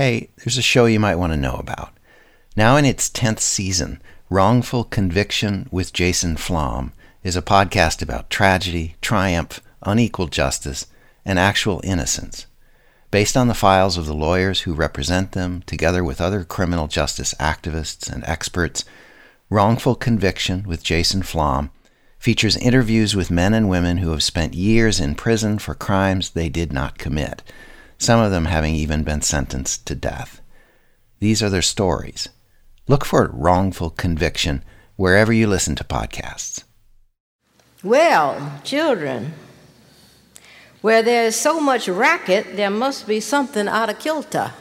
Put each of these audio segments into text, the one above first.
Hey, there's a show you might want to know about. Now in its 10th season, Wrongful Conviction with Jason Flom is a podcast about tragedy, triumph, unequal justice, and actual innocence. Based on the files of the lawyers who represent them, together with other criminal justice activists and experts, Wrongful Conviction with Jason Flom features interviews with men and women who have spent years in prison for crimes they did not commit, some of them having even been sentenced to death. These are their stories. Look for Wrongful Conviction wherever you listen to podcasts. Well, children, where there is so much racket, there must be something out of kilter.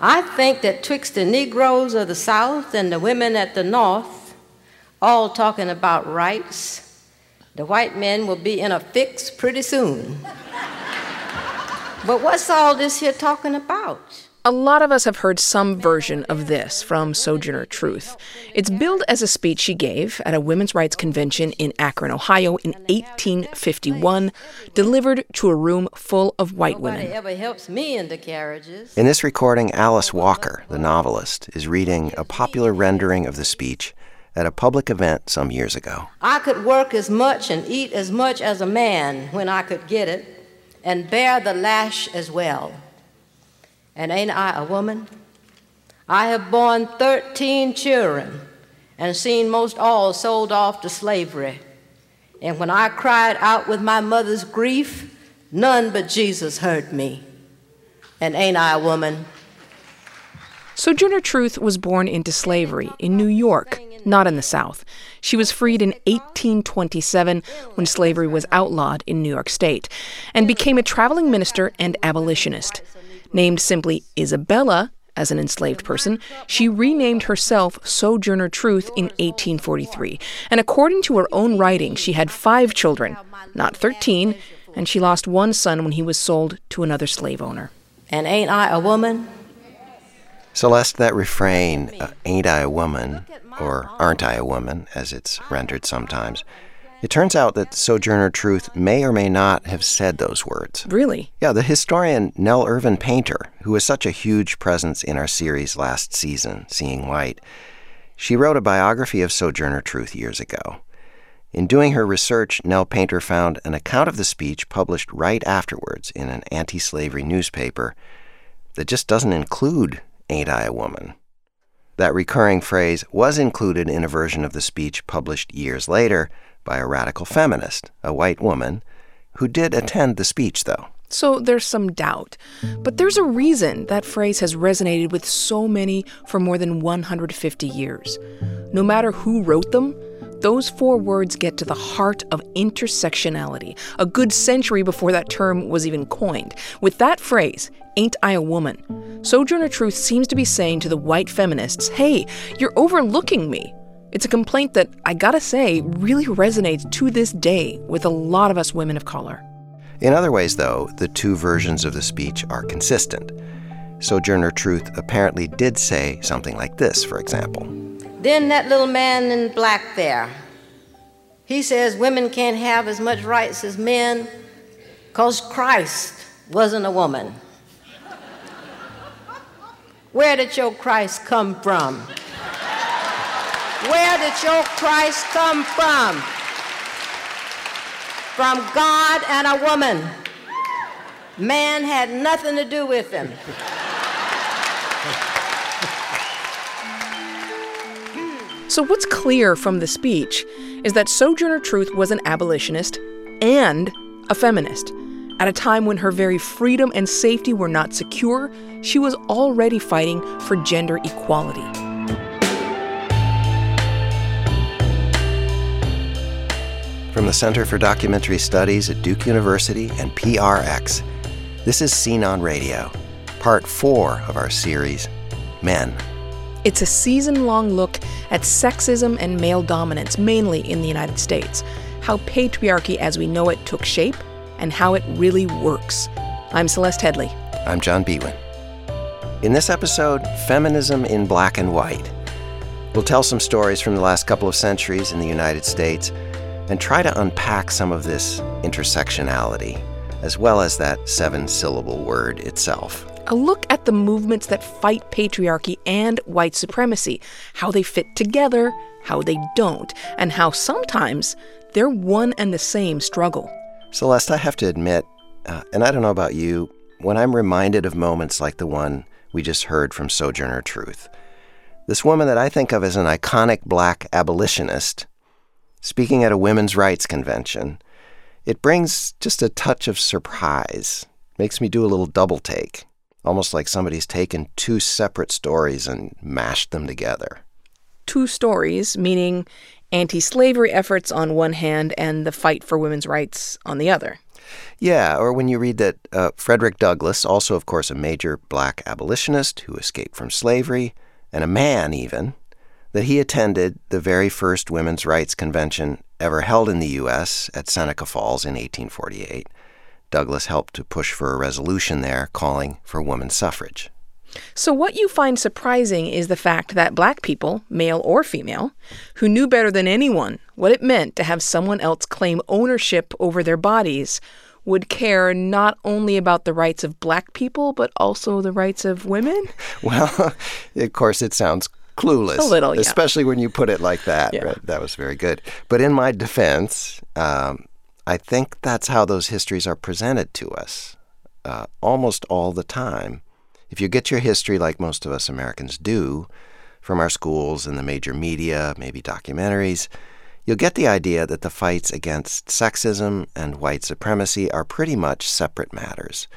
I think that twixt the Negroes of the South and the women at the North, all talking about rights, the white men will be in a fix pretty soon. But what's all this here talking about? A lot of us have heard some version of this from Sojourner Truth. It's billed as a speech she gave at a women's rights convention in Akron, Ohio in 1851, delivered to a room full of white women. In this recording, Alice Walker, the novelist, is reading a popular rendering of the speech at a public event some years ago. I could work as much and eat as much as a man when I could get it, and bear the lash as well. And ain't I a woman? I have borne 13 children and seen most all sold off to slavery. And when I cried out with my mother's grief, none but Jesus heard me. And ain't I a woman? Sojourner Truth was born into slavery in New York, not in the South. She was freed in 1827 when slavery was outlawed in New York State and became a traveling minister and abolitionist. Named simply Isabella as an enslaved person, she renamed herself Sojourner Truth in 1843. And according to her own writing, she had five children, not 13, and she lost one son when he was sold to another slave owner. And ain't I a woman? Celeste, that refrain, uh, ain't I a woman, or aren't I a woman, as it's rendered sometimes, it turns out that Sojourner Truth may or may not have said those words. Really? Yeah, the historian Nell Irvin Painter, who was such a huge presence in our series last season, Seeing White, she wrote a biography of Sojourner Truth years ago. In doing her research, Nell Painter found an account of the speech published right afterwards in an anti slavery newspaper that just doesn't include Ain't I a Woman? That recurring phrase was included in a version of the speech published years later by a radical feminist, a white woman, who did attend the speech, though. So there's some doubt. But there's a reason that phrase has resonated with so many for more than 150 years. No matter who wrote them, those four words get to the heart of intersectionality, a good century before that term was even coined. With that phrase, ain't I a woman? Sojourner Truth seems to be saying to the white feminists, hey, you're overlooking me. It's a complaint that, I gotta say, really resonates to this day with a lot of us women of color. In other ways, though, the two versions of the speech are consistent. Sojourner Truth apparently did say something like this, for example. Then that little man in black there, he says women can't have as much rights as men because Christ wasn't a woman. Where did your Christ come from? Where did your Christ come from? From God and a woman. Man had nothing to do with him. So, what's clear from the speech is that Sojourner Truth was an abolitionist and a feminist. At a time when her very freedom and safety were not secure, she was already fighting for gender equality. From the Center for Documentary Studies at Duke University and PRX, this is Scene on Radio, part four of our series, Men. It's a season long look at sexism and male dominance, mainly in the United States, how patriarchy as we know it took shape, and how it really works. I'm Celeste Headlee. I'm John Biewen. In this episode, Feminism in Black and White. We'll tell some stories from the last couple of centuries in the United States and try to unpack some of this intersectionality, as well as that seven syllable word itself. A look at the movements that fight patriarchy and white supremacy, how they fit together, how they don't, and how sometimes they're one and the same struggle. Celeste, I have to admit, uh, and I don't know about you, when I'm reminded of moments like the one we just heard from Sojourner Truth, this woman that I think of as an iconic black abolitionist, speaking at a women's rights convention, it brings just a touch of surprise. Makes me do a little double take almost like somebody's taken two separate stories and mashed them together. Two stories, meaning anti slavery efforts on one hand and the fight for women's rights on the other. Yeah, or when you read that uh, Frederick Douglass, also, of course, a major black abolitionist who escaped from slavery, and a man even, that he attended the very first women's rights convention ever held in the U.S. at Seneca Falls in 1848. Douglass helped to push for a resolution there calling for women's suffrage. So, what you find surprising is the fact that black people, male or female, who knew better than anyone what it meant to have someone else claim ownership over their bodies, would care not only about the rights of black people, but also the rights of women? Well, of course, it sounds clueless. A little, yeah. Especially when you put it like that. Yeah. Right? That was very good. But in my defense, um, I think that's how those histories are presented to us uh, almost all the time. If you get your history like most of us Americans do, from our schools and the major media, maybe documentaries, you'll get the idea that the fights against sexism and white supremacy are pretty much separate matters.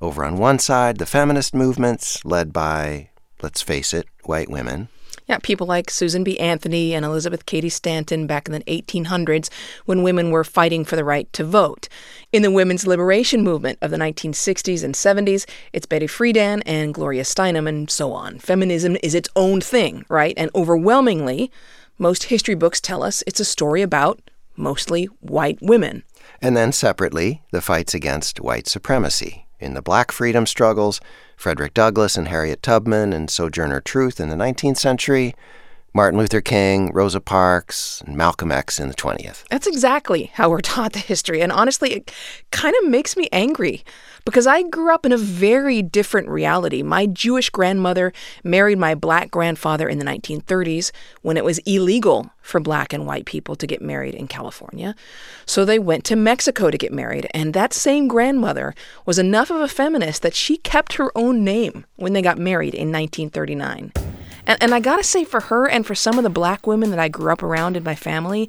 Over on one side, the feminist movements, led by, let's face it, white women. Yeah, people like Susan B. Anthony and Elizabeth Cady Stanton back in the 1800s when women were fighting for the right to vote. In the women's liberation movement of the 1960s and 70s, it's Betty Friedan and Gloria Steinem and so on. Feminism is its own thing, right? And overwhelmingly, most history books tell us it's a story about mostly white women. And then separately, the fights against white supremacy. In the black freedom struggles, Frederick Douglass and Harriet Tubman and Sojourner Truth in the 19th century, Martin Luther King, Rosa Parks, and Malcolm X in the 20th. That's exactly how we're taught the history. And honestly, it kind of makes me angry because I grew up in a very different reality. My Jewish grandmother married my black grandfather in the 1930s when it was illegal for black and white people to get married in California. So they went to Mexico to get married. And that same grandmother was enough of a feminist that she kept her own name when they got married in 1939. And, and I gotta say, for her and for some of the black women that I grew up around in my family,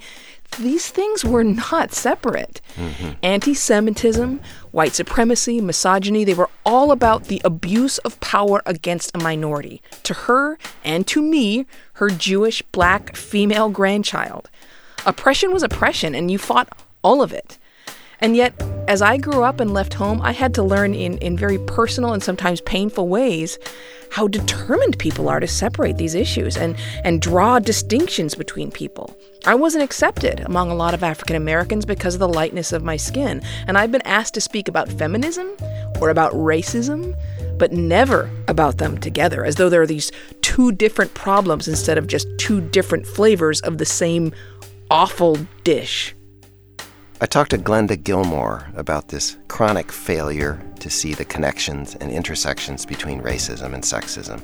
these things were not separate. Mm-hmm. Anti Semitism, white supremacy, misogyny, they were all about the abuse of power against a minority. To her and to me, her Jewish black female grandchild. Oppression was oppression, and you fought all of it. And yet, as I grew up and left home, I had to learn in, in very personal and sometimes painful ways how determined people are to separate these issues and, and draw distinctions between people. I wasn't accepted among a lot of African Americans because of the lightness of my skin, and I've been asked to speak about feminism or about racism, but never about them together, as though there are these two different problems instead of just two different flavors of the same awful dish. I talked to Glenda Gilmore about this chronic failure to see the connections and intersections between racism and sexism.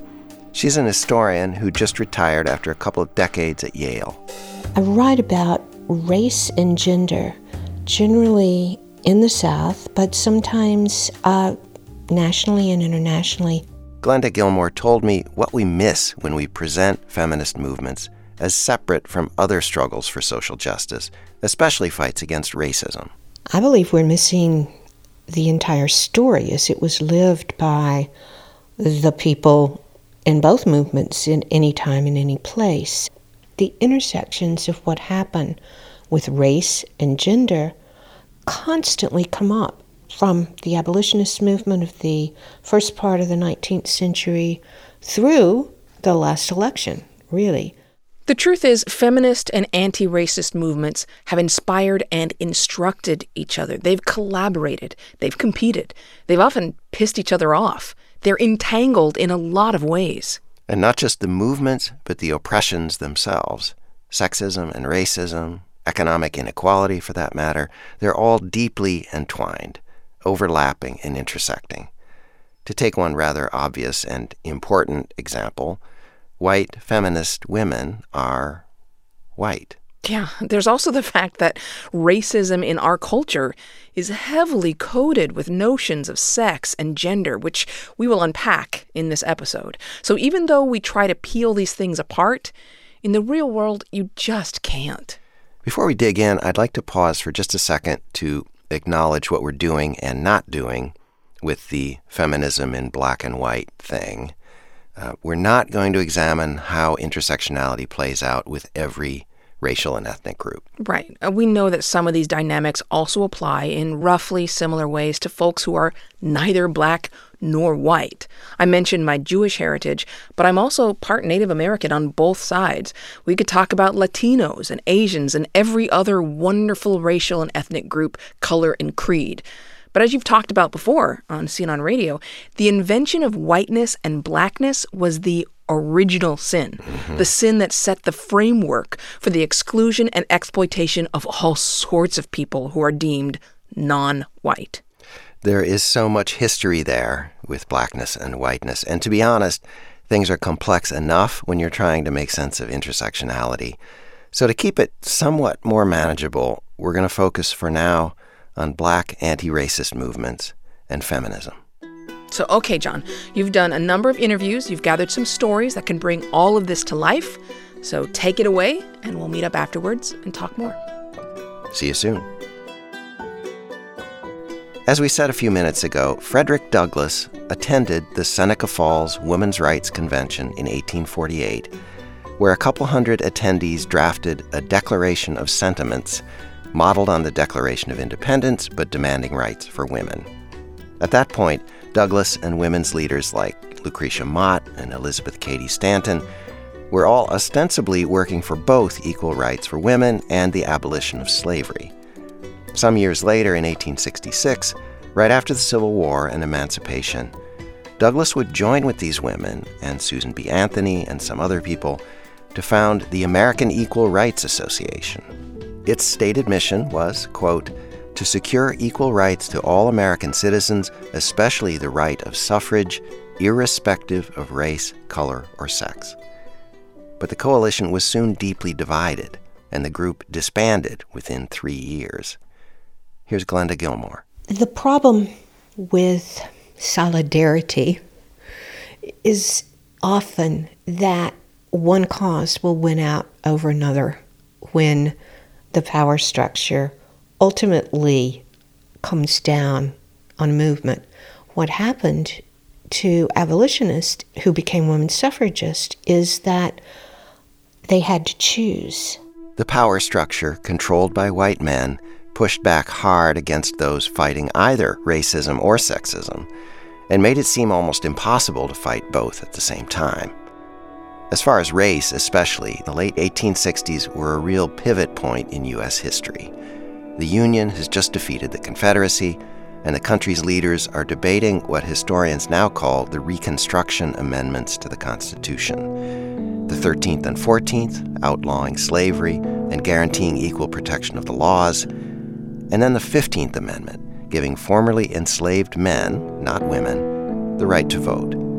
She's an historian who just retired after a couple of decades at Yale. I write about race and gender, generally in the South, but sometimes uh, nationally and internationally. Glenda Gilmore told me what we miss when we present feminist movements as separate from other struggles for social justice, especially fights against racism. I believe we're missing the entire story as it was lived by the people in both movements in any time in any place. The intersections of what happened with race and gender constantly come up from the abolitionist movement of the first part of the 19th century through the last election, really. The truth is, feminist and anti racist movements have inspired and instructed each other. They've collaborated, they've competed, they've often pissed each other off. They're entangled in a lot of ways. And not just the movements, but the oppressions themselves sexism and racism, economic inequality for that matter, they're all deeply entwined, overlapping and intersecting. To take one rather obvious and important example, white feminist women are white. Yeah, there's also the fact that racism in our culture is heavily coded with notions of sex and gender, which we will unpack in this episode. So even though we try to peel these things apart, in the real world, you just can't. Before we dig in, I'd like to pause for just a second to acknowledge what we're doing and not doing with the feminism in black and white thing. Uh, we're not going to examine how intersectionality plays out with every racial and ethnic group. Right. Uh, we know that some of these dynamics also apply in roughly similar ways to folks who are neither black nor white. I mentioned my Jewish heritage, but I'm also part Native American on both sides. We could talk about Latinos and Asians and every other wonderful racial and ethnic group, color, and creed. But as you've talked about before on Scene on Radio, the invention of whiteness and blackness was the original sin, mm-hmm. the sin that set the framework for the exclusion and exploitation of all sorts of people who are deemed non white. There is so much history there with blackness and whiteness. And to be honest, things are complex enough when you're trying to make sense of intersectionality. So, to keep it somewhat more manageable, we're going to focus for now on black anti racist movements and feminism. So, okay, John, you've done a number of interviews, you've gathered some stories that can bring all of this to life. So, take it away, and we'll meet up afterwards and talk more. See you soon. As we said a few minutes ago, Frederick Douglass attended the Seneca Falls Women's Rights Convention in 1848, where a couple hundred attendees drafted a Declaration of Sentiments modeled on the Declaration of Independence but demanding rights for women. At that point, Douglass and women's leaders like Lucretia Mott and Elizabeth Cady Stanton were all ostensibly working for both equal rights for women and the abolition of slavery. Some years later, in 1866, right after the Civil War and emancipation, Douglass would join with these women and Susan B. Anthony and some other people to found the American Equal Rights Association. Its stated mission was, quote, to secure equal rights to all American citizens, especially the right of suffrage, irrespective of race, color, or sex. But the coalition was soon deeply divided, and the group disbanded within three years. Here's Glenda Gilmore. The problem with solidarity is often that one cause will win out over another when the power structure ultimately comes down on a movement. What happened to abolitionists who became women suffragists is that they had to choose. The power structure, controlled by white men, pushed back hard against those fighting either racism or sexism, and made it seem almost impossible to fight both at the same time. As far as race, especially, the late 1860s were a real pivot point in U.S. history. The Union has just defeated the Confederacy, and the country's leaders are debating what historians now call the Reconstruction Amendments to the Constitution. The 13th and 14th, outlawing slavery and guaranteeing equal protection of the laws, and then the 15th Amendment, giving formerly enslaved men, not women, the right to vote.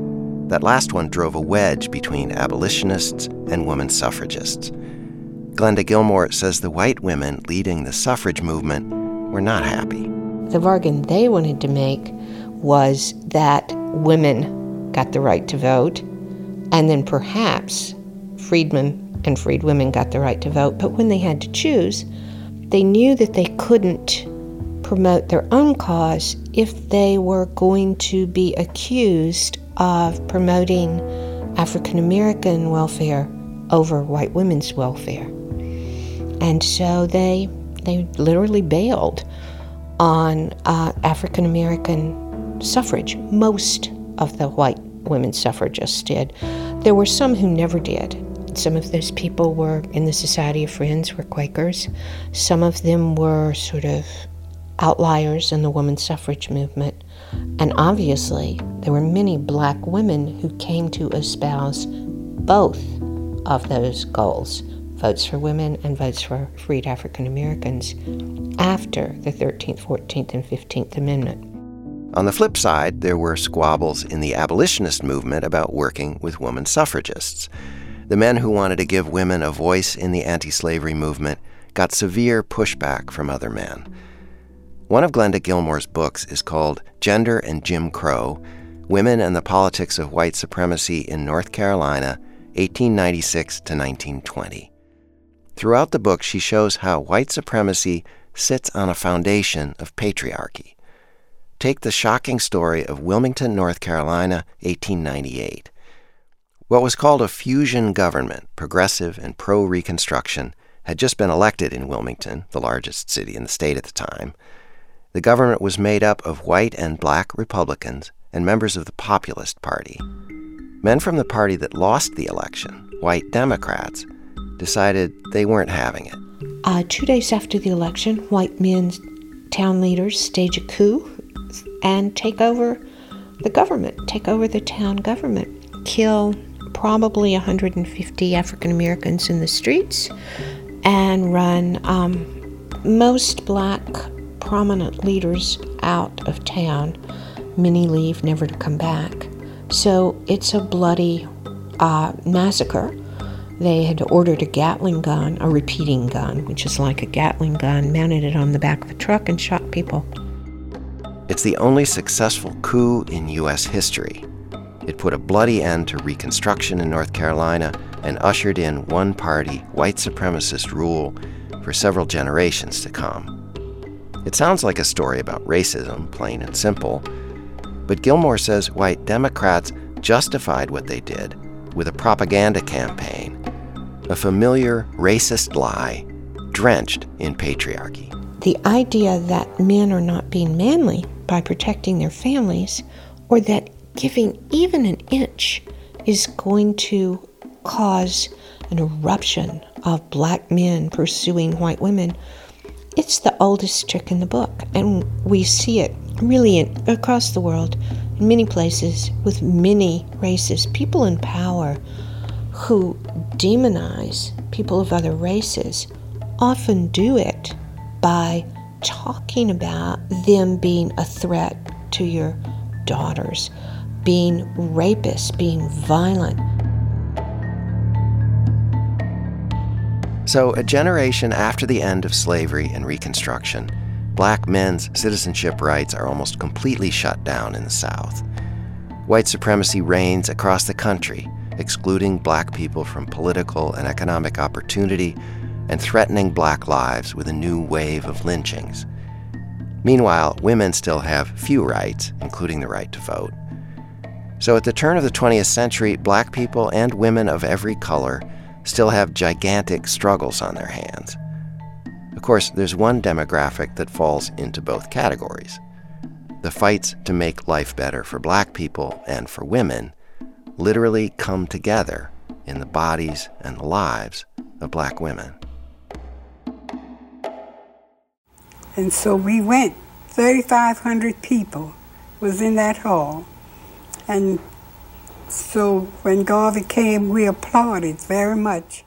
That last one drove a wedge between abolitionists and women suffragists. Glenda Gilmore says the white women leading the suffrage movement were not happy. The bargain they wanted to make was that women got the right to vote, and then perhaps freedmen and freed women got the right to vote. But when they had to choose, they knew that they couldn't promote their own cause if they were going to be accused of promoting African American welfare over white women's welfare. And so they they literally bailed on uh, African American suffrage. Most of the white women suffragists did. There were some who never did. Some of those people were in the Society of Friends, were Quakers. Some of them were sort of outliers in the women's suffrage movement. And obviously, there were many black women who came to espouse both of those goals votes for women and votes for freed African Americans after the 13th, 14th, and 15th Amendment. On the flip side, there were squabbles in the abolitionist movement about working with woman suffragists. The men who wanted to give women a voice in the anti slavery movement got severe pushback from other men. One of Glenda Gilmore's books is called Gender and Jim Crow Women and the Politics of White Supremacy in North Carolina, 1896 to 1920. Throughout the book, she shows how white supremacy sits on a foundation of patriarchy. Take the shocking story of Wilmington, North Carolina, 1898. What was called a fusion government, progressive and pro Reconstruction, had just been elected in Wilmington, the largest city in the state at the time. The government was made up of white and black Republicans and members of the Populist Party. Men from the party that lost the election, white Democrats, decided they weren't having it. Uh, two days after the election, white men, town leaders, stage a coup and take over the government, take over the town government, kill probably 150 African Americans in the streets, and run um, most black prominent leaders out of town. Many leave never to come back. So it's a bloody uh, massacre. They had ordered a Gatling gun, a repeating gun, which is like a Gatling gun, mounted it on the back of a truck and shot people. It's the only successful coup in U.S. history. It put a bloody end to Reconstruction in North Carolina and ushered in one party, white supremacist rule for several generations to come. It sounds like a story about racism, plain and simple, but Gilmore says white Democrats justified what they did with a propaganda campaign, a familiar racist lie drenched in patriarchy. The idea that men are not being manly by protecting their families, or that giving even an inch is going to cause an eruption of black men pursuing white women, it's the oldest trick in the book. And we see it really in, across the world, in many places, with many races. People in power who demonize people of other races often do it by talking about them being a threat to your daughters, being rapists, being violent. So, a generation after the end of slavery and Reconstruction, black men's citizenship rights are almost completely shut down in the South. White supremacy reigns across the country, excluding black people from political and economic opportunity and threatening black lives with a new wave of lynchings. Meanwhile, women still have few rights, including the right to vote. So at the turn of the 20th century, black people and women of every color still have gigantic struggles on their hands. Of course, there's one demographic that falls into both categories. The fights to make life better for black people and for women literally come together in the bodies and the lives of black women. And so we went, 3,500 people was in that hall. And so when Garvey came, we applauded very much.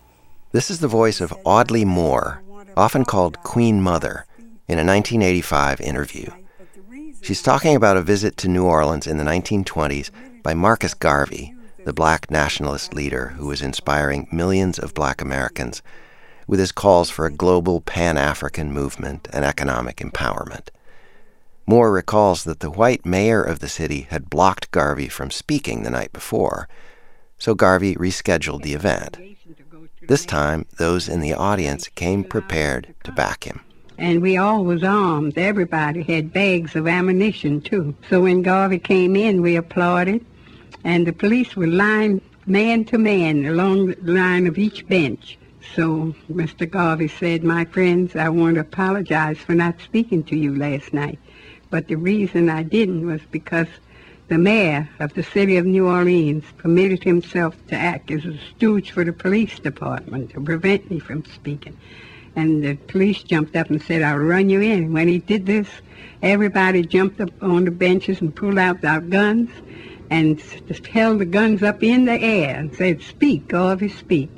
This is the voice of Audley Moore, often called Queen Mother, in a 1985 interview. She's talking about a visit to New Orleans in the 1920s by Marcus Garvey, the black nationalist leader who was inspiring millions of black Americans with his calls for a global pan African movement and economic empowerment. Moore recalls that the white mayor of the city had blocked Garvey from speaking the night before, so Garvey rescheduled the event. This time, those in the audience came prepared to back him. And we all was armed. Everybody had bags of ammunition, too. So when Garvey came in, we applauded, and the police were lined man to man along the line of each bench. So Mr. Garvey said, My friends, I want to apologize for not speaking to you last night. But the reason I didn't was because the mayor of the city of New Orleans permitted himself to act as a stooge for the police department to prevent me from speaking. And the police jumped up and said, I'll run you in. When he did this, everybody jumped up on the benches and pulled out their guns and just held the guns up in the air and said, Speak, Garvey, speak.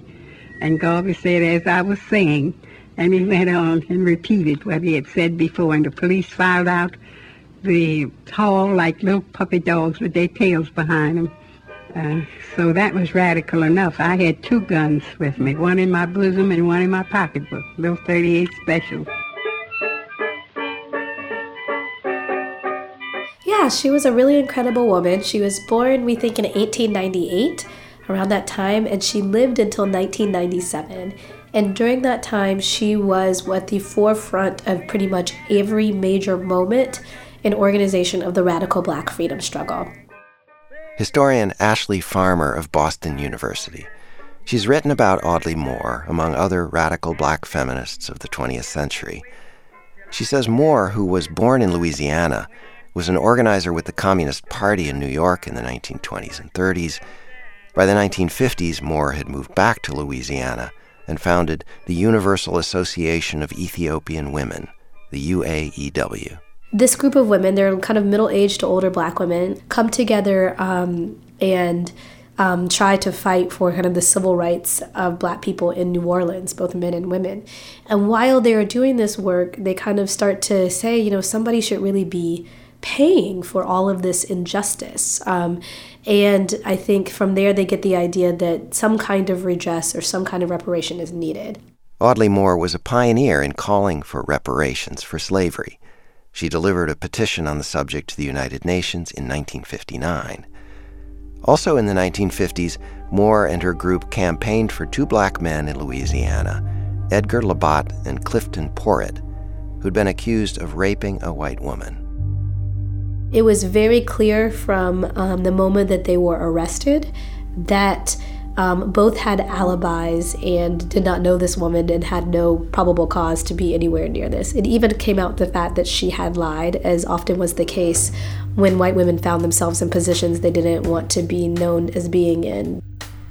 And Garvey said, as I was saying, and he went on and repeated what he had said before, and the police filed out the hall like little puppy dogs with their tails behind them. Uh, so that was radical enough. I had two guns with me, one in my bosom and one in my pocketbook, little 38 special. Yeah, she was a really incredible woman. She was born, we think, in 1898, around that time, and she lived until 1997. And during that time, she was at the forefront of pretty much every major moment in organization of the radical black freedom struggle. Historian Ashley Farmer of Boston University. She's written about Audley Moore, among other radical black feminists of the 20th century. She says Moore, who was born in Louisiana, was an organizer with the Communist Party in New York in the 1920s and 30s. By the 1950s, Moore had moved back to Louisiana and founded the Universal Association of Ethiopian Women, the UAEW. This group of women, they're kind of middle aged to older black women, come together um, and um, try to fight for kind of the civil rights of black people in New Orleans, both men and women. And while they are doing this work, they kind of start to say, you know, somebody should really be paying for all of this injustice. Um, and I think from there they get the idea that some kind of redress or some kind of reparation is needed. Audley Moore was a pioneer in calling for reparations for slavery. She delivered a petition on the subject to the United Nations in 1959. Also in the 1950s, Moore and her group campaigned for two black men in Louisiana, Edgar Labat and Clifton Poret, who'd been accused of raping a white woman. It was very clear from um, the moment that they were arrested that um, both had alibis and did not know this woman and had no probable cause to be anywhere near this. It even came out the fact that she had lied, as often was the case when white women found themselves in positions they didn't want to be known as being in.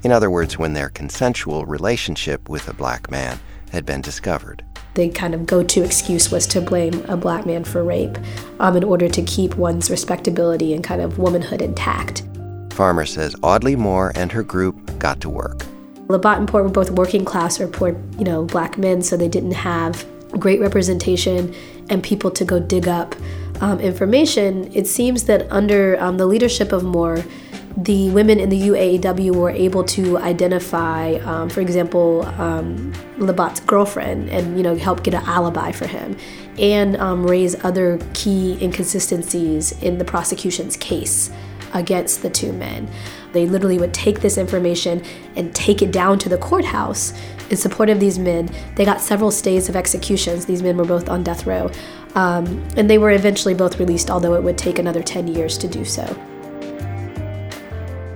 In other words, when their consensual relationship with a black man had been discovered the kind of go to excuse was to blame a black man for rape um, in order to keep one's respectability and kind of womanhood intact. Farmer says Audley Moore and her group got to work. Labat and Poret were both working class or poor, you know, black men, so they didn't have great representation and people to go dig up um, information. It seems that under um, the leadership of Moore, the women in the UAW were able to identify, um, for example, um, Labat's girlfriend, and you know help get an alibi for him, and um, raise other key inconsistencies in the prosecution's case against the two men. They literally would take this information and take it down to the courthouse in support of these men. They got several stays of executions. These men were both on death row. Um, and they were eventually both released, although it would take another 10 years to do so.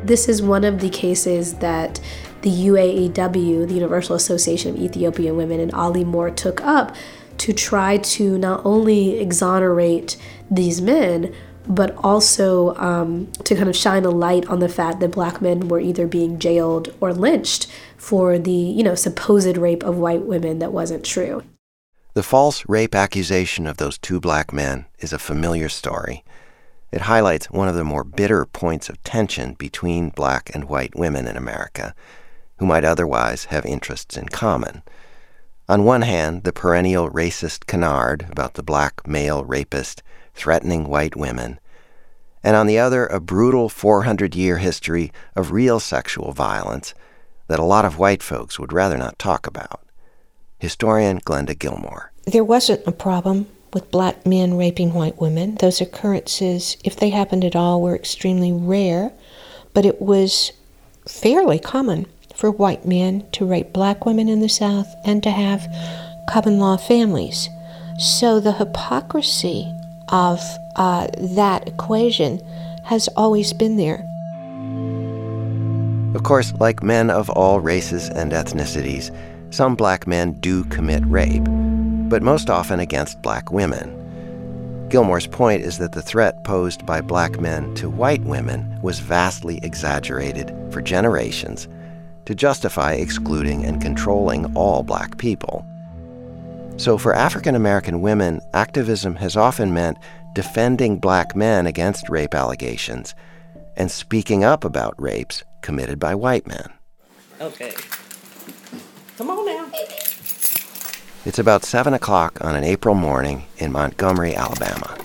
This is one of the cases that the UAEW, the Universal Association of Ethiopian Women, and Audley Moore took up to try to not only exonerate these men, but also um, to kind of shine a light on the fact that black men were either being jailed or lynched for the, you know, supposed rape of white women that wasn't true. The false rape accusation of those two black men is a familiar story. It highlights one of the more bitter points of tension between black and white women in America, who might otherwise have interests in common. On one hand, the perennial racist canard about the black male rapist threatening white women, and on the other, a brutal 400 year history of real sexual violence that a lot of white folks would rather not talk about. Historian Glenda Gilmore. There wasn't a problem with black men raping white women. Those occurrences, if they happened at all, were extremely rare, but it was fairly common for white men to rape black women in the South and to have common law families. So the hypocrisy of uh, that equation has always been there. Of course, like men of all races and ethnicities, some black men do commit rape but most often against black women. Gilmore's point is that the threat posed by black men to white women was vastly exaggerated for generations to justify excluding and controlling all black people. So, for African American women, activism has often meant defending black men against rape allegations and speaking up about rapes committed by white men. Okay. Come on now. It's about 7 o'clock on an April morning in Montgomery, Alabama.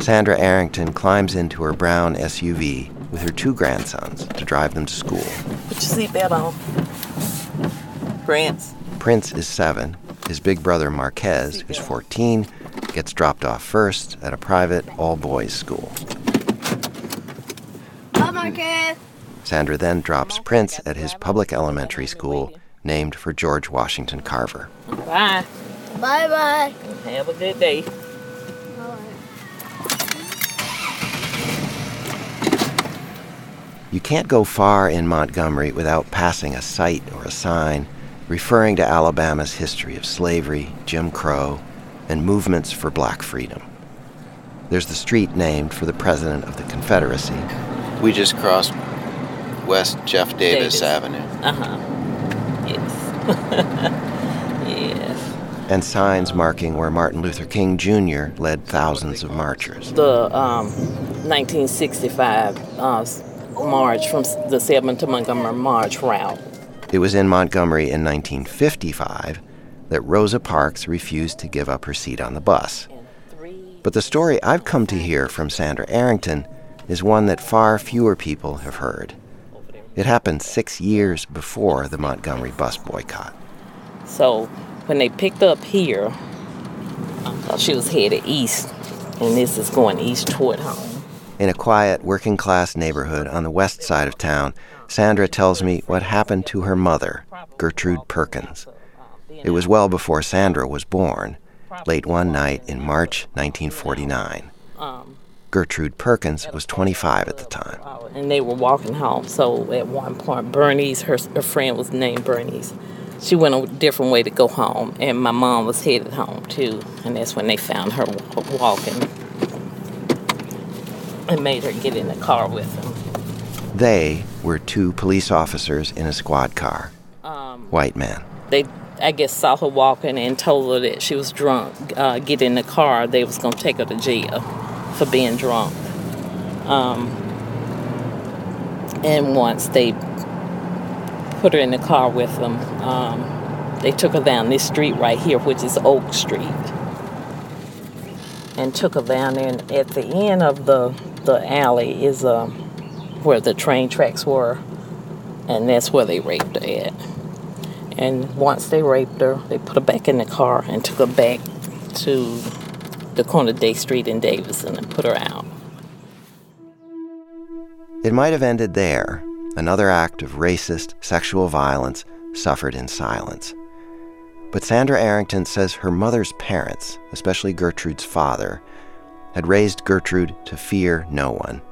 Sandra Arrington climbs into her brown SUV with her two grandsons to drive them to school. Put your seatbelt on. Prince. Prince is seven. His big brother Marquez, who's 14, gets dropped off first at a private all boys school. Bye, Marquez. Sandra then drops Prince at his public elementary school named for George Washington Carver. Bye. Bye bye. Have a good day. You can't go far in Montgomery without passing a site or a sign referring to Alabama's history of slavery, Jim Crow, and movements for black freedom. There's the street named for the president of the Confederacy. We just crossed West Jeff Davis, Davis. Avenue. Uh huh. Yes. yes. And signs marking where Martin Luther King Jr. led thousands of marchers. The um, 1965 uh, march from the Selma to Montgomery March route. It was in Montgomery in 1955 that Rosa Parks refused to give up her seat on the bus. But the story I've come to hear from Sandra Arrington is one that far fewer people have heard. It happened six years before the Montgomery bus boycott. So when they picked up here, she was headed east, and this is going east toward home. In a quiet, working class neighborhood on the west side of town, Sandra tells me what happened to her mother, Gertrude Perkins. It was well before Sandra was born, late one night in March 1949. Um, Gertrude Perkins was 25 at the time. and they were walking home. So at one point, Bernice, her, her friend was named Bernice. She went a different way to go home, and my mom was headed home too. And that's when they found her walking and made her get in the car with them. They were two police officers in a squad car. White man. They, I guess, saw her walking and told her that she was drunk. Uh, get in the car. They was gonna take her to jail for being drunk. Um, and once they put her in the car with them, um, they took her down this street right here, which is Oak Street, and took her down there. And at the end of the the alley is um, where the train tracks were, and that's where they raped her at. And once they raped her, they put her back in the car and took her back to the corner of Day Street in Davison and put her out. It might have ended there, another act of racist sexual violence suffered in silence. But Sandra Arrington says her mother's parents, especially Gertrude's father, had raised Gertrude to fear no one.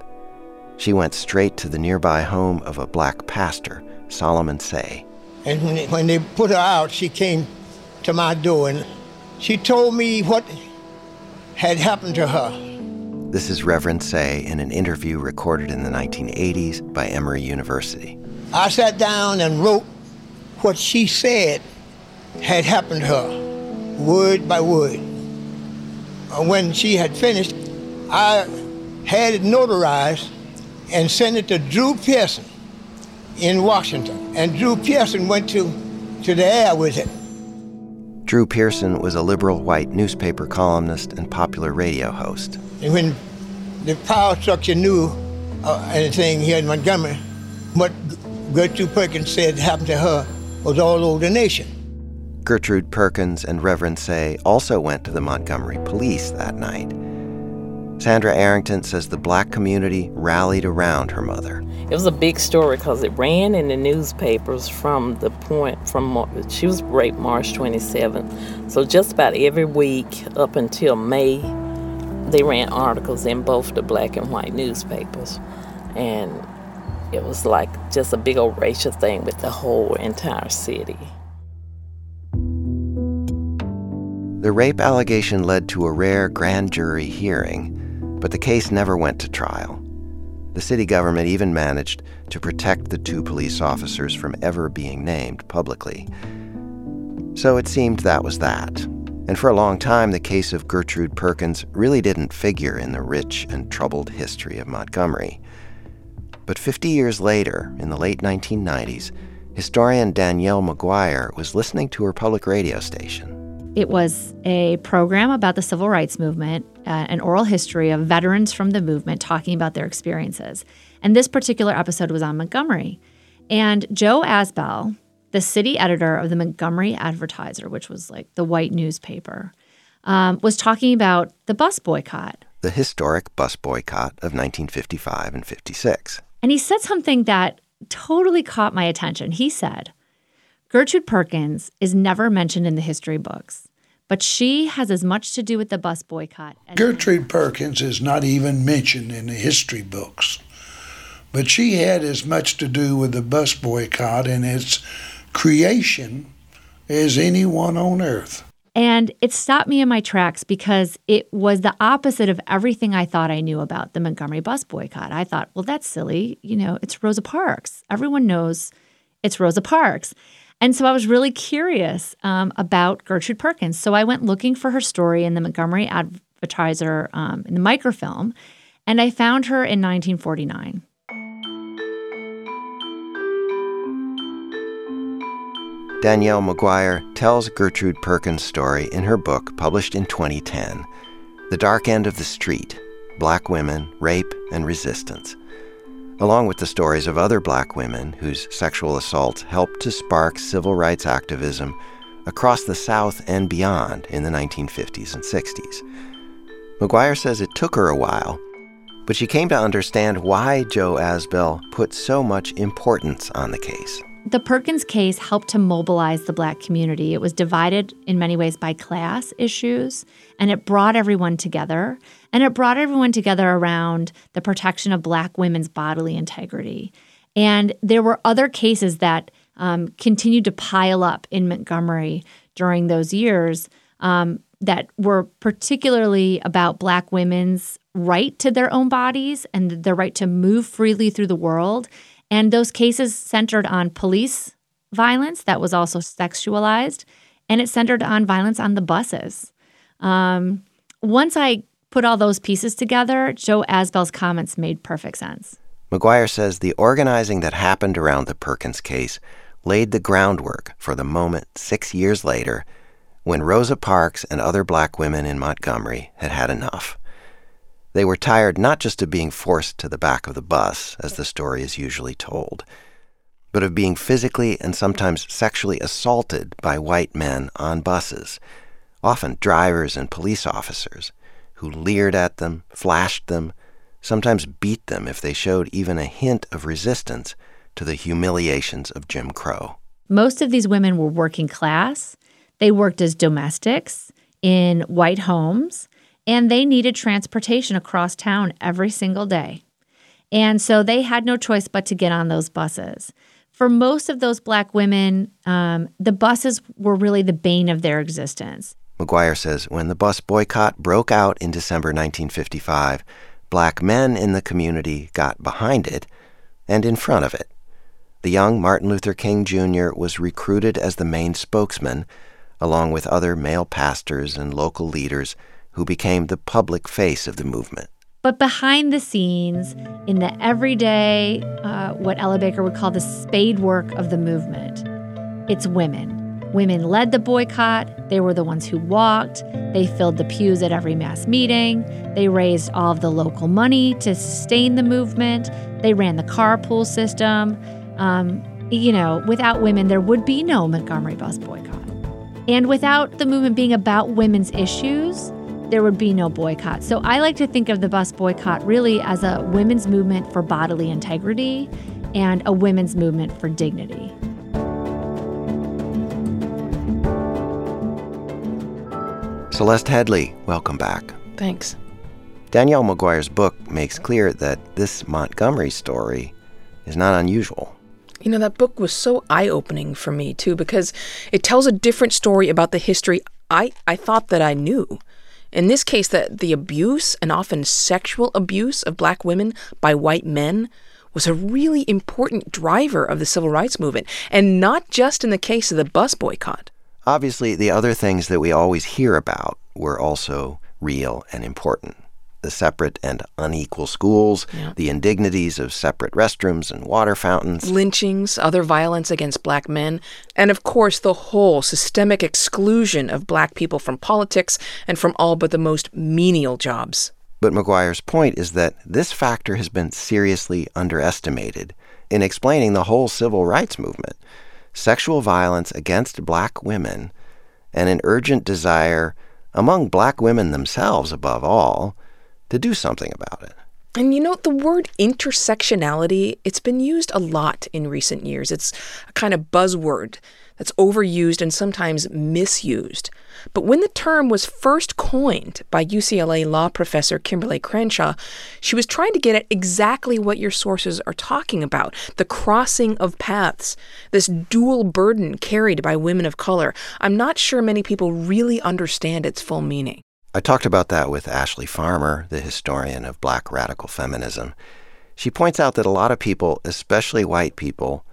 She went straight to the nearby home of a black pastor, Solomon Seay. And when they, when they put her out, she came to my door and she told me what had happened to her. This is Reverend Seay in an interview recorded in the 1980s by Emory University. I sat down and wrote what she said had happened to her, word by word. When she had finished, I had it notarized and sent it to Drew Pearson in Washington. And Drew Pearson went to, to the air with it. Drew Pearson was a liberal white newspaper columnist and popular radio host. And when the power structure knew uh, anything here in Montgomery, what Gertrude Perkins said happened to her was all over the nation. Gertrude Perkins and Reverend Seay also went to the Montgomery police that night. Sandra Arrington says the black community rallied around her mother. It was a big story because it ran in the newspapers from the point from she was raped March 27th. So just about every week up until May, they ran articles in both the black and white newspapers, and it was like just a big old racial thing with the whole entire city. The rape allegation led to a rare grand jury hearing, but the case never went to trial. The city government even managed to protect the two police officers from ever being named publicly. So it seemed that was that. And for a long time, the case of Gertrude Perkins really didn't figure in the rich and troubled history of Montgomery. But 50 years later, in the late 1990s, historian Danielle McGuire was listening to her public radio station. It was a program about the civil rights movement uh, an oral history of veterans from the movement talking about their experiences. And this particular episode was on Montgomery. And Joe Azbell, the city editor of the Montgomery Advertiser, which was like the white newspaper, um, was talking about the bus boycott. The historic bus boycott of 1955 and 56. And he said something that totally caught my attention. He said, Gertrude Perkins is never mentioned in the history books, but she has as much to do with the bus boycott. As Gertrude Perkins is not even mentioned in the history books, but she had as much to do with the bus boycott and its creation as anyone on earth. And it stopped me in my tracks because it was the opposite of everything I thought I knew about the Montgomery bus boycott. I thought, well, that's silly. You know, it's Rosa Parks. Everyone knows it's Rosa Parks. And so I was really curious um, about Gertrude Perkins. So I went looking for her story in the Montgomery Advertiser um, in the microfilm, and I found her in 1949. Danielle McGuire tells Gertrude Perkins' story in her book published in 2010, The Dark End of the Street Black Women, Rape, and Resistance, along with the stories of other black women whose sexual assaults helped to spark civil rights activism across the South and beyond in the 1950s and 60s. McGuire says it took her a while, but she came to understand why Joe Azbell put so much importance on the case. The Perkins case helped to mobilize the black community. It was divided in many ways by class issues, and it brought everyone together. And it brought everyone together around the protection of black women's bodily integrity. And there were other cases that um, continued to pile up in Montgomery during those years um, that were particularly about black women's right to their own bodies and their right to move freely through the world and those cases centered on police violence that was also sexualized, and it centered on violence on the buses. Um, once I put all those pieces together, Joe Azbell's comments made perfect sense. McGuire says the organizing that happened around the Perkins case laid the groundwork for the moment six years later when Rosa Parks and other black women in Montgomery had had enough. They were tired not just of being forced to the back of the bus, as the story is usually told, but of being physically and sometimes sexually assaulted by white men on buses, often drivers and police officers, who leered at them, flashed them, sometimes beat them if they showed even a hint of resistance to the humiliations of Jim Crow. Most of these women were working class. They worked as domestics in white homes and they needed transportation across town every single day. And so they had no choice but to get on those buses. For most of those black women, um, the buses were really the bane of their existence. McGuire says when the bus boycott broke out in December 1955, black men in the community got behind it and in front of it. The young Martin Luther King Jr. was recruited as the main spokesman, along with other male pastors and local leaders who became the public face of the movement. But behind the scenes, in the everyday, uh, what Ella Baker would call the spade work of the movement, it's women. Women led the boycott. They were the ones who walked. They filled the pews at every mass meeting. They raised all of the local money to sustain the movement. They ran the carpool system. Um, you know, without women, there would be no Montgomery bus boycott. And without the movement being about women's issues, there would be no boycott. So I like to think of the bus boycott really as a women's movement for bodily integrity and a women's movement for dignity. Celeste Headlee, welcome back. Thanks. Danielle McGuire's book makes clear that this Montgomery story is not unusual. You know, that book was so eye opening for me, too, because it tells a different story about the history I, I thought that I knew. In this case, that the abuse and often sexual abuse of black women by white men was a really important driver of the civil rights movement, and not just in the case of the bus boycott. Obviously, the other things that we always hear about were also real and important. the separate and unequal schools, Yeah. the indignities of separate restrooms and water fountains. lynchings, other violence against black men, and of course the whole systemic exclusion of black people from politics and from all but the most menial jobs. But McGuire's point is that this factor has been seriously underestimated in explaining the whole civil rights movement. Sexual violence against black women and an urgent desire among black women themselves, above all, to do something about it. And you know, the word intersectionality, it's been used a lot in recent years. It's a kind of buzzword that's overused and sometimes misused. But when the term was first coined by UCLA law professor Kimberly Crenshaw, she was trying to get at exactly what your sources are talking about the crossing of paths, this dual burden carried by women of color. I'm not sure many people really understand its full meaning. I talked about that with Ashley Farmer, the historian of black radical feminism. She points out that a lot of people, especially white people,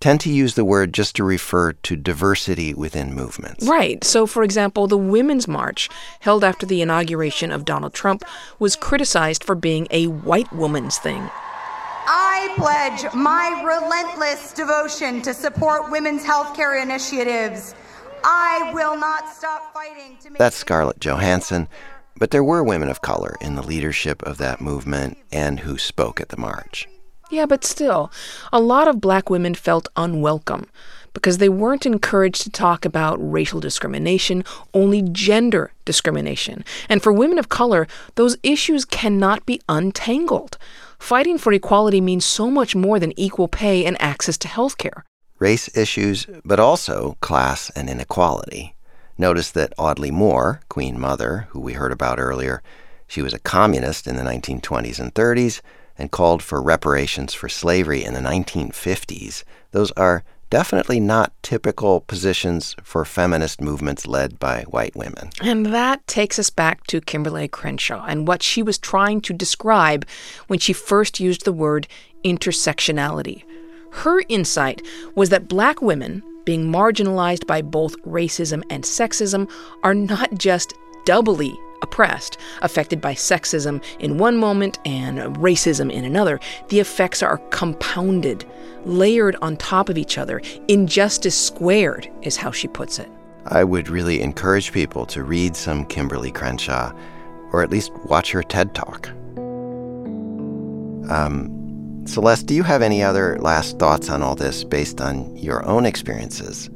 tend to use the word just to refer to diversity within movements. Right. So, for example, the Women's March, held after the inauguration of Donald Trump, was criticized for being a white woman's thing. I pledge my relentless devotion to support women's healthcare initiatives. I will not stop fighting to make That's Scarlett Johansson, but there were women of color in the leadership of that movement and who spoke at the march. Yeah, but still, a lot of black women felt unwelcome because they weren't encouraged to talk about racial discrimination, only gender discrimination. And for women of color, those issues cannot be untangled. Fighting for equality means so much more than equal pay and access to health care. Race issues, but also class and inequality. Notice that Audley Moore, Queen Mother, who we heard about earlier, she was a communist in the 1920s and 30s and called for reparations for slavery in the 1950s. Those are definitely not typical positions for feminist movements led by white women. And that takes us back to Kimberly Crenshaw and what she was trying to describe when she first used the word intersectionality. Her insight was that black women, being marginalized by both racism and sexism, are not just doubly oppressed, affected by sexism in one moment and racism in another. The effects are compounded, layered on top of each other. Injustice squared is how she puts it. I would really encourage people to read some Kimberly Crenshaw, or at least watch her TED Talk. Um, Celeste, do you have any other last thoughts on all this based on your own experiences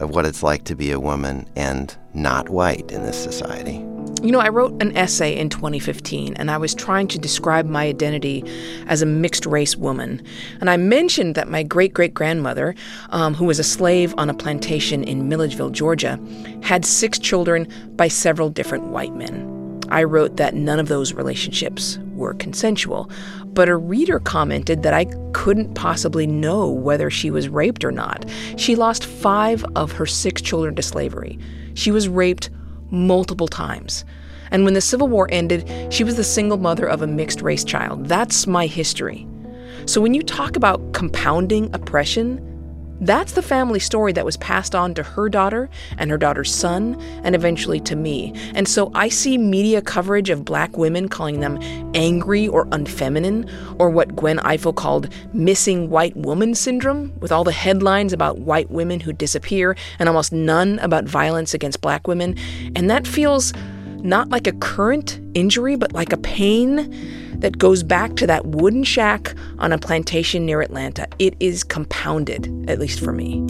of what it's like to be a woman and not white in this society? You know, I wrote an essay in 2015, and I was trying to describe my identity as a mixed race woman. And I mentioned that my great great grandmother, um, who was a slave on a plantation in Milledgeville, Georgia, had six children by several different white men. I wrote that none of those relationships were consensual, but a reader commented that I couldn't possibly know whether she was raped or not. She lost five of her six children to slavery. She was raped multiple times. And when the Civil War ended, she was the single mother of a mixed race child. That's my history. So when you talk about compounding oppression, that's the family story that was passed on to her daughter and her daughter's son, and eventually to me. And so I see media coverage of black women calling them angry or unfeminine, or what Gwen Ifill called missing white woman syndrome, with all the headlines about white women who disappear and almost none about violence against black women. And that feels not like a current injury, but like a pain that goes back to that wooden shack on a plantation near Atlanta. It is compounded, at least for me.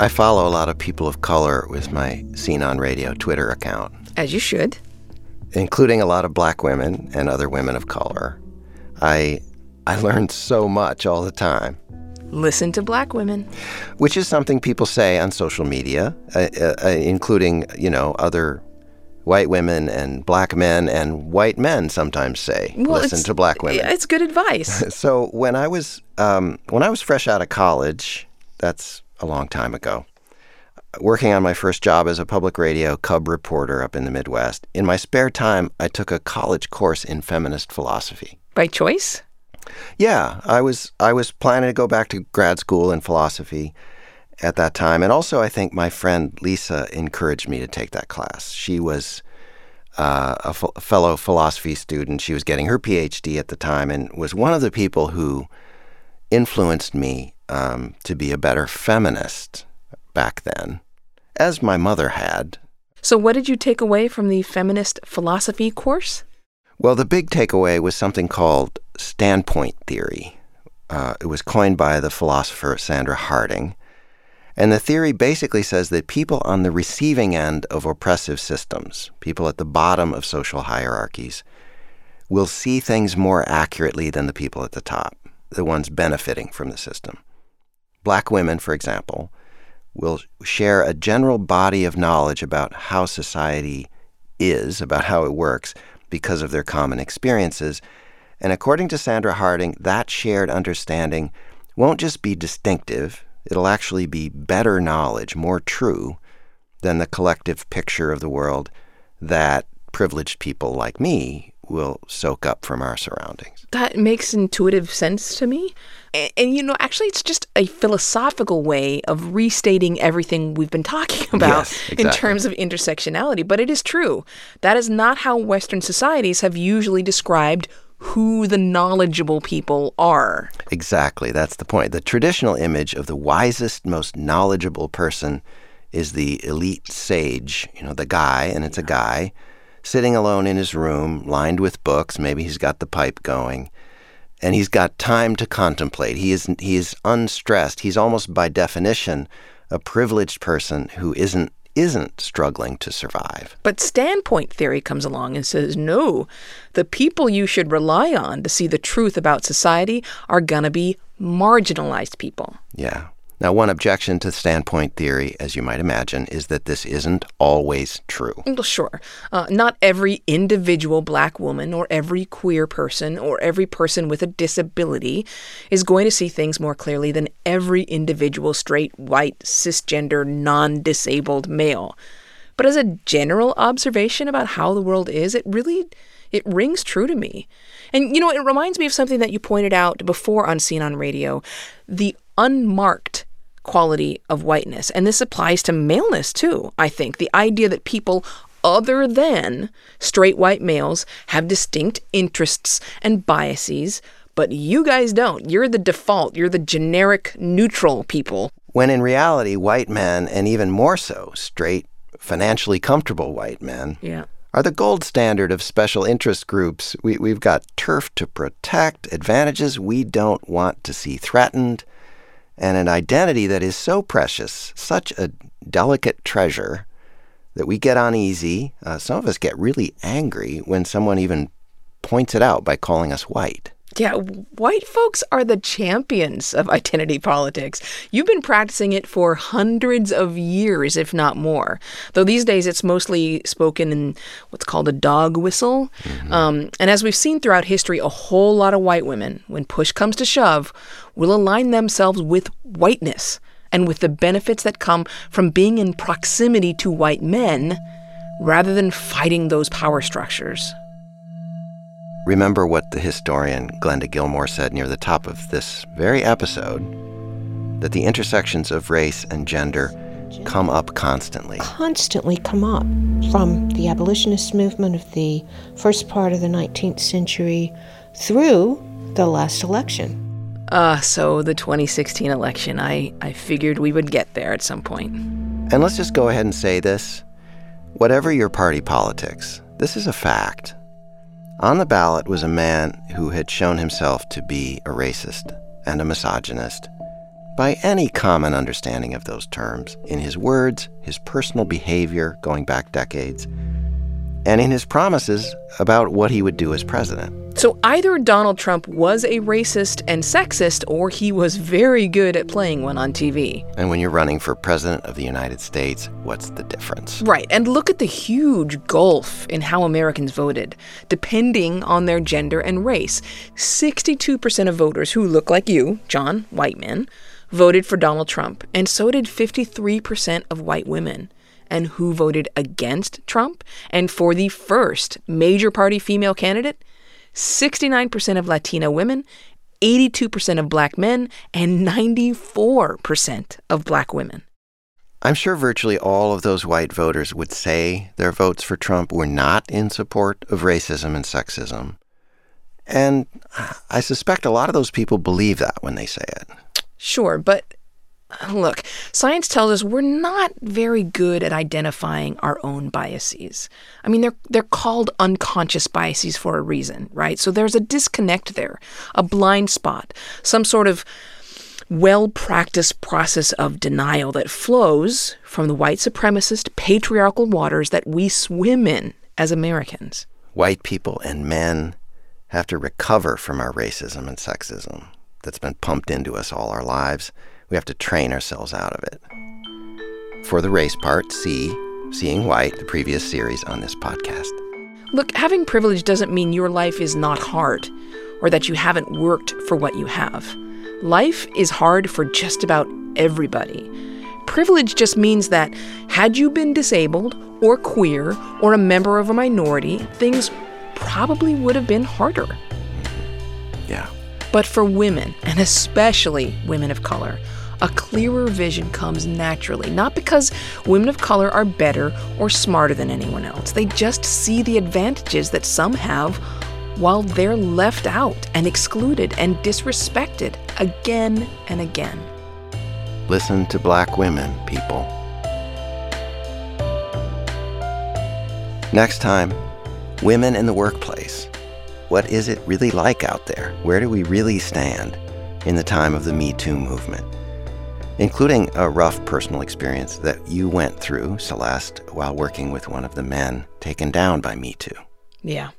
I follow a lot of people of color with my Scene on Radio Twitter account, As you should. including a lot of black women and other women of color. I I learn so much all the time. Listen to black women. which is something people say on social media, uh, uh, uh, including you know other white women and black men and white men sometimes say Well, listen to black women. It's good advice. so when I was um, when I was fresh out of college, that's a long time ago. Working on my first job as a public radio cub reporter up in the Midwest, in my spare time, I took a college course in feminist philosophy. By choice? Yeah, I was I was planning to go back to grad school in philosophy, at that time. And also, I think my friend Lisa encouraged me to take that class. She was uh, a f- fellow philosophy student. She was getting her PhD at the time and was one of the people who influenced me um, to be a better feminist back then, as my mother had. So, what did you take away from the feminist philosophy course? Well, the big takeaway was something called standpoint theory. Uh, it was coined by the philosopher Sandra Harding. And the theory basically says that people on the receiving end of oppressive systems, people at the bottom of social hierarchies, will see things more accurately than the people at the top, the ones benefiting from the system. Black women, for example, will share a general body of knowledge about how society is, about how it works, because of their common experiences. And according to Sandra Harding, that shared understanding won't just be distinctive, it'll actually be better knowledge, more true, than the collective picture of the world that privileged people like me will soak up from our surroundings. That makes intuitive sense to me. And, and, you know, actually, it's just a philosophical way of restating everything we've been talking about Yes, exactly. in terms of intersectionality. But it is true. That is not how Western societies have usually described who the knowledgeable people are. Exactly, that's the point. The traditional image of the wisest, most knowledgeable person is the elite sage, you know, the guy, and it's a guy, sitting alone in his room, lined with books. Maybe he's got the pipe going. And he's got time to contemplate. He is, he is unstressed. He's almost by definition a privileged person who isn't, isn't struggling to survive. But standpoint theory comes along and says, no, the people you should rely on to see the truth about society are going to be marginalized people. Yeah. Now, one objection to standpoint theory, as you might imagine, is that this isn't always true. Well, sure. Uh, not every individual black woman or every queer person or every person with a disability is going to see things more clearly than every individual straight, white, cisgender, non disabled male. But as a general observation about how the world is, it really it rings true to me. And you know, it reminds me of something that you pointed out before on Scene on Radio, the unmarked quality of whiteness. And this applies to maleness too, I think. The idea that people other than straight white males have distinct interests and biases, but you guys don't. You're the default, you're the generic neutral people. When in reality, white men, and even more so, straight, financially comfortable white men, Yeah. are the gold standard of special interest groups. We, we've got turf to protect, advantages we don't want to see threatened, and an identity that is so precious, such a delicate treasure, that we get uneasy. Uh, some of us get really angry when someone even points it out by calling us white. Yeah, white folks are the champions of identity politics. You've been practicing it for hundreds of years, if not more. Though these days it's mostly spoken in what's called a dog whistle. Um, and as we've seen throughout history, a whole lot of white women, when push comes to shove, will align themselves with whiteness and with the benefits that come from being in proximity to white men rather than fighting those power structures. Remember what the historian Glenda Gilmore said near the top of this very episode that the intersections of race and gender come up constantly. constantly come up from the abolitionist movement of the first part of the 19th century through the last election. Uh, so the 2016 election, I, I figured we would get there at some point. And let's just go ahead and say this whatever your party politics, this is a fact. On the ballot was a man who had shown himself to be a racist and a misogynist by any common understanding of those terms. In his words, his personal behavior going back decades, and in his promises about what he would do as president. So either Donald Trump was a racist and sexist, or he was very good at playing one on TV. And when you're running for president of the United States, what's the difference? Right, and look at the huge gulf in how Americans voted, depending on their gender and race. 62% of voters who look like you, John, white men, voted for Donald Trump, and so did 53% of white women. And who voted against Trump? And for the first major party female candidate? 69% of Latina women 82% of black men, and 94% of black women. I'm sure virtually all of those white voters would say their votes for Trump were not in support of racism and sexism. And I suspect a lot of those people believe that when they say it. Sure, but look, science tells us we're not very good at identifying our own biases. I mean, they're they're called unconscious biases for a reason, right? So there's a disconnect there, a blind spot, some sort of well-practiced process of denial that flows from the white supremacist patriarchal waters that we swim in as Americans. White people and men have to recover from our racism and sexism that's been pumped into us all our lives. We have to train ourselves out of it. For the race part, see Seeing White, the previous series on this podcast. Look, having privilege doesn't mean your life is not hard or that you haven't worked for what you have. Life is hard for just about everybody. Privilege just means that had you been disabled or queer or a member of a minority, things probably would have been harder. Yeah. But for women, and especially women of color, a clearer vision comes naturally, not because women of color are better or smarter than anyone else. They just see the advantages that some have while they're left out and excluded and disrespected again and again. Listen to black women, people. Next time, women in the workplace. What is it really like out there? Where do we really stand in the time of the Me Too movement? Including a rough personal experience that you went through, Celeste, while working with one of the men taken down by Me Too. Yeah.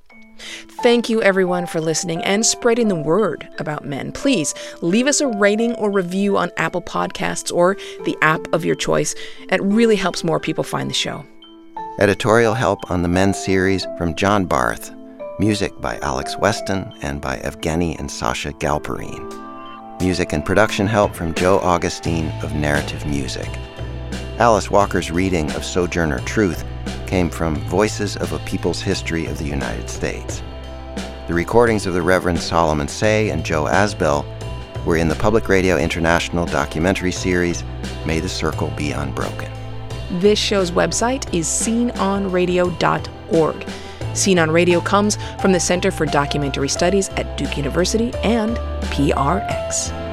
Thank you, everyone, for listening and spreading the word about men. Please leave us a rating or review on Apple Podcasts or the app of your choice. It really helps more people find the show. Editorial help on the Men series from John Barth. Music by Alex Weston and by Evgueni and Sacha Galperine. Music and production help from Joe Augustine of Narrative Music. Alice Walker's reading of Sojourner Truth came from Voices of a People's History of the United States. The recordings of the Reverend Solomon Seay and Joe Azbell were in the Public Radio International documentary series, May the Circle Be Unbroken. This show's website is seenonradio.org. Scene on Radio comes from the Center for Documentary Studies at Duke University and. PRX.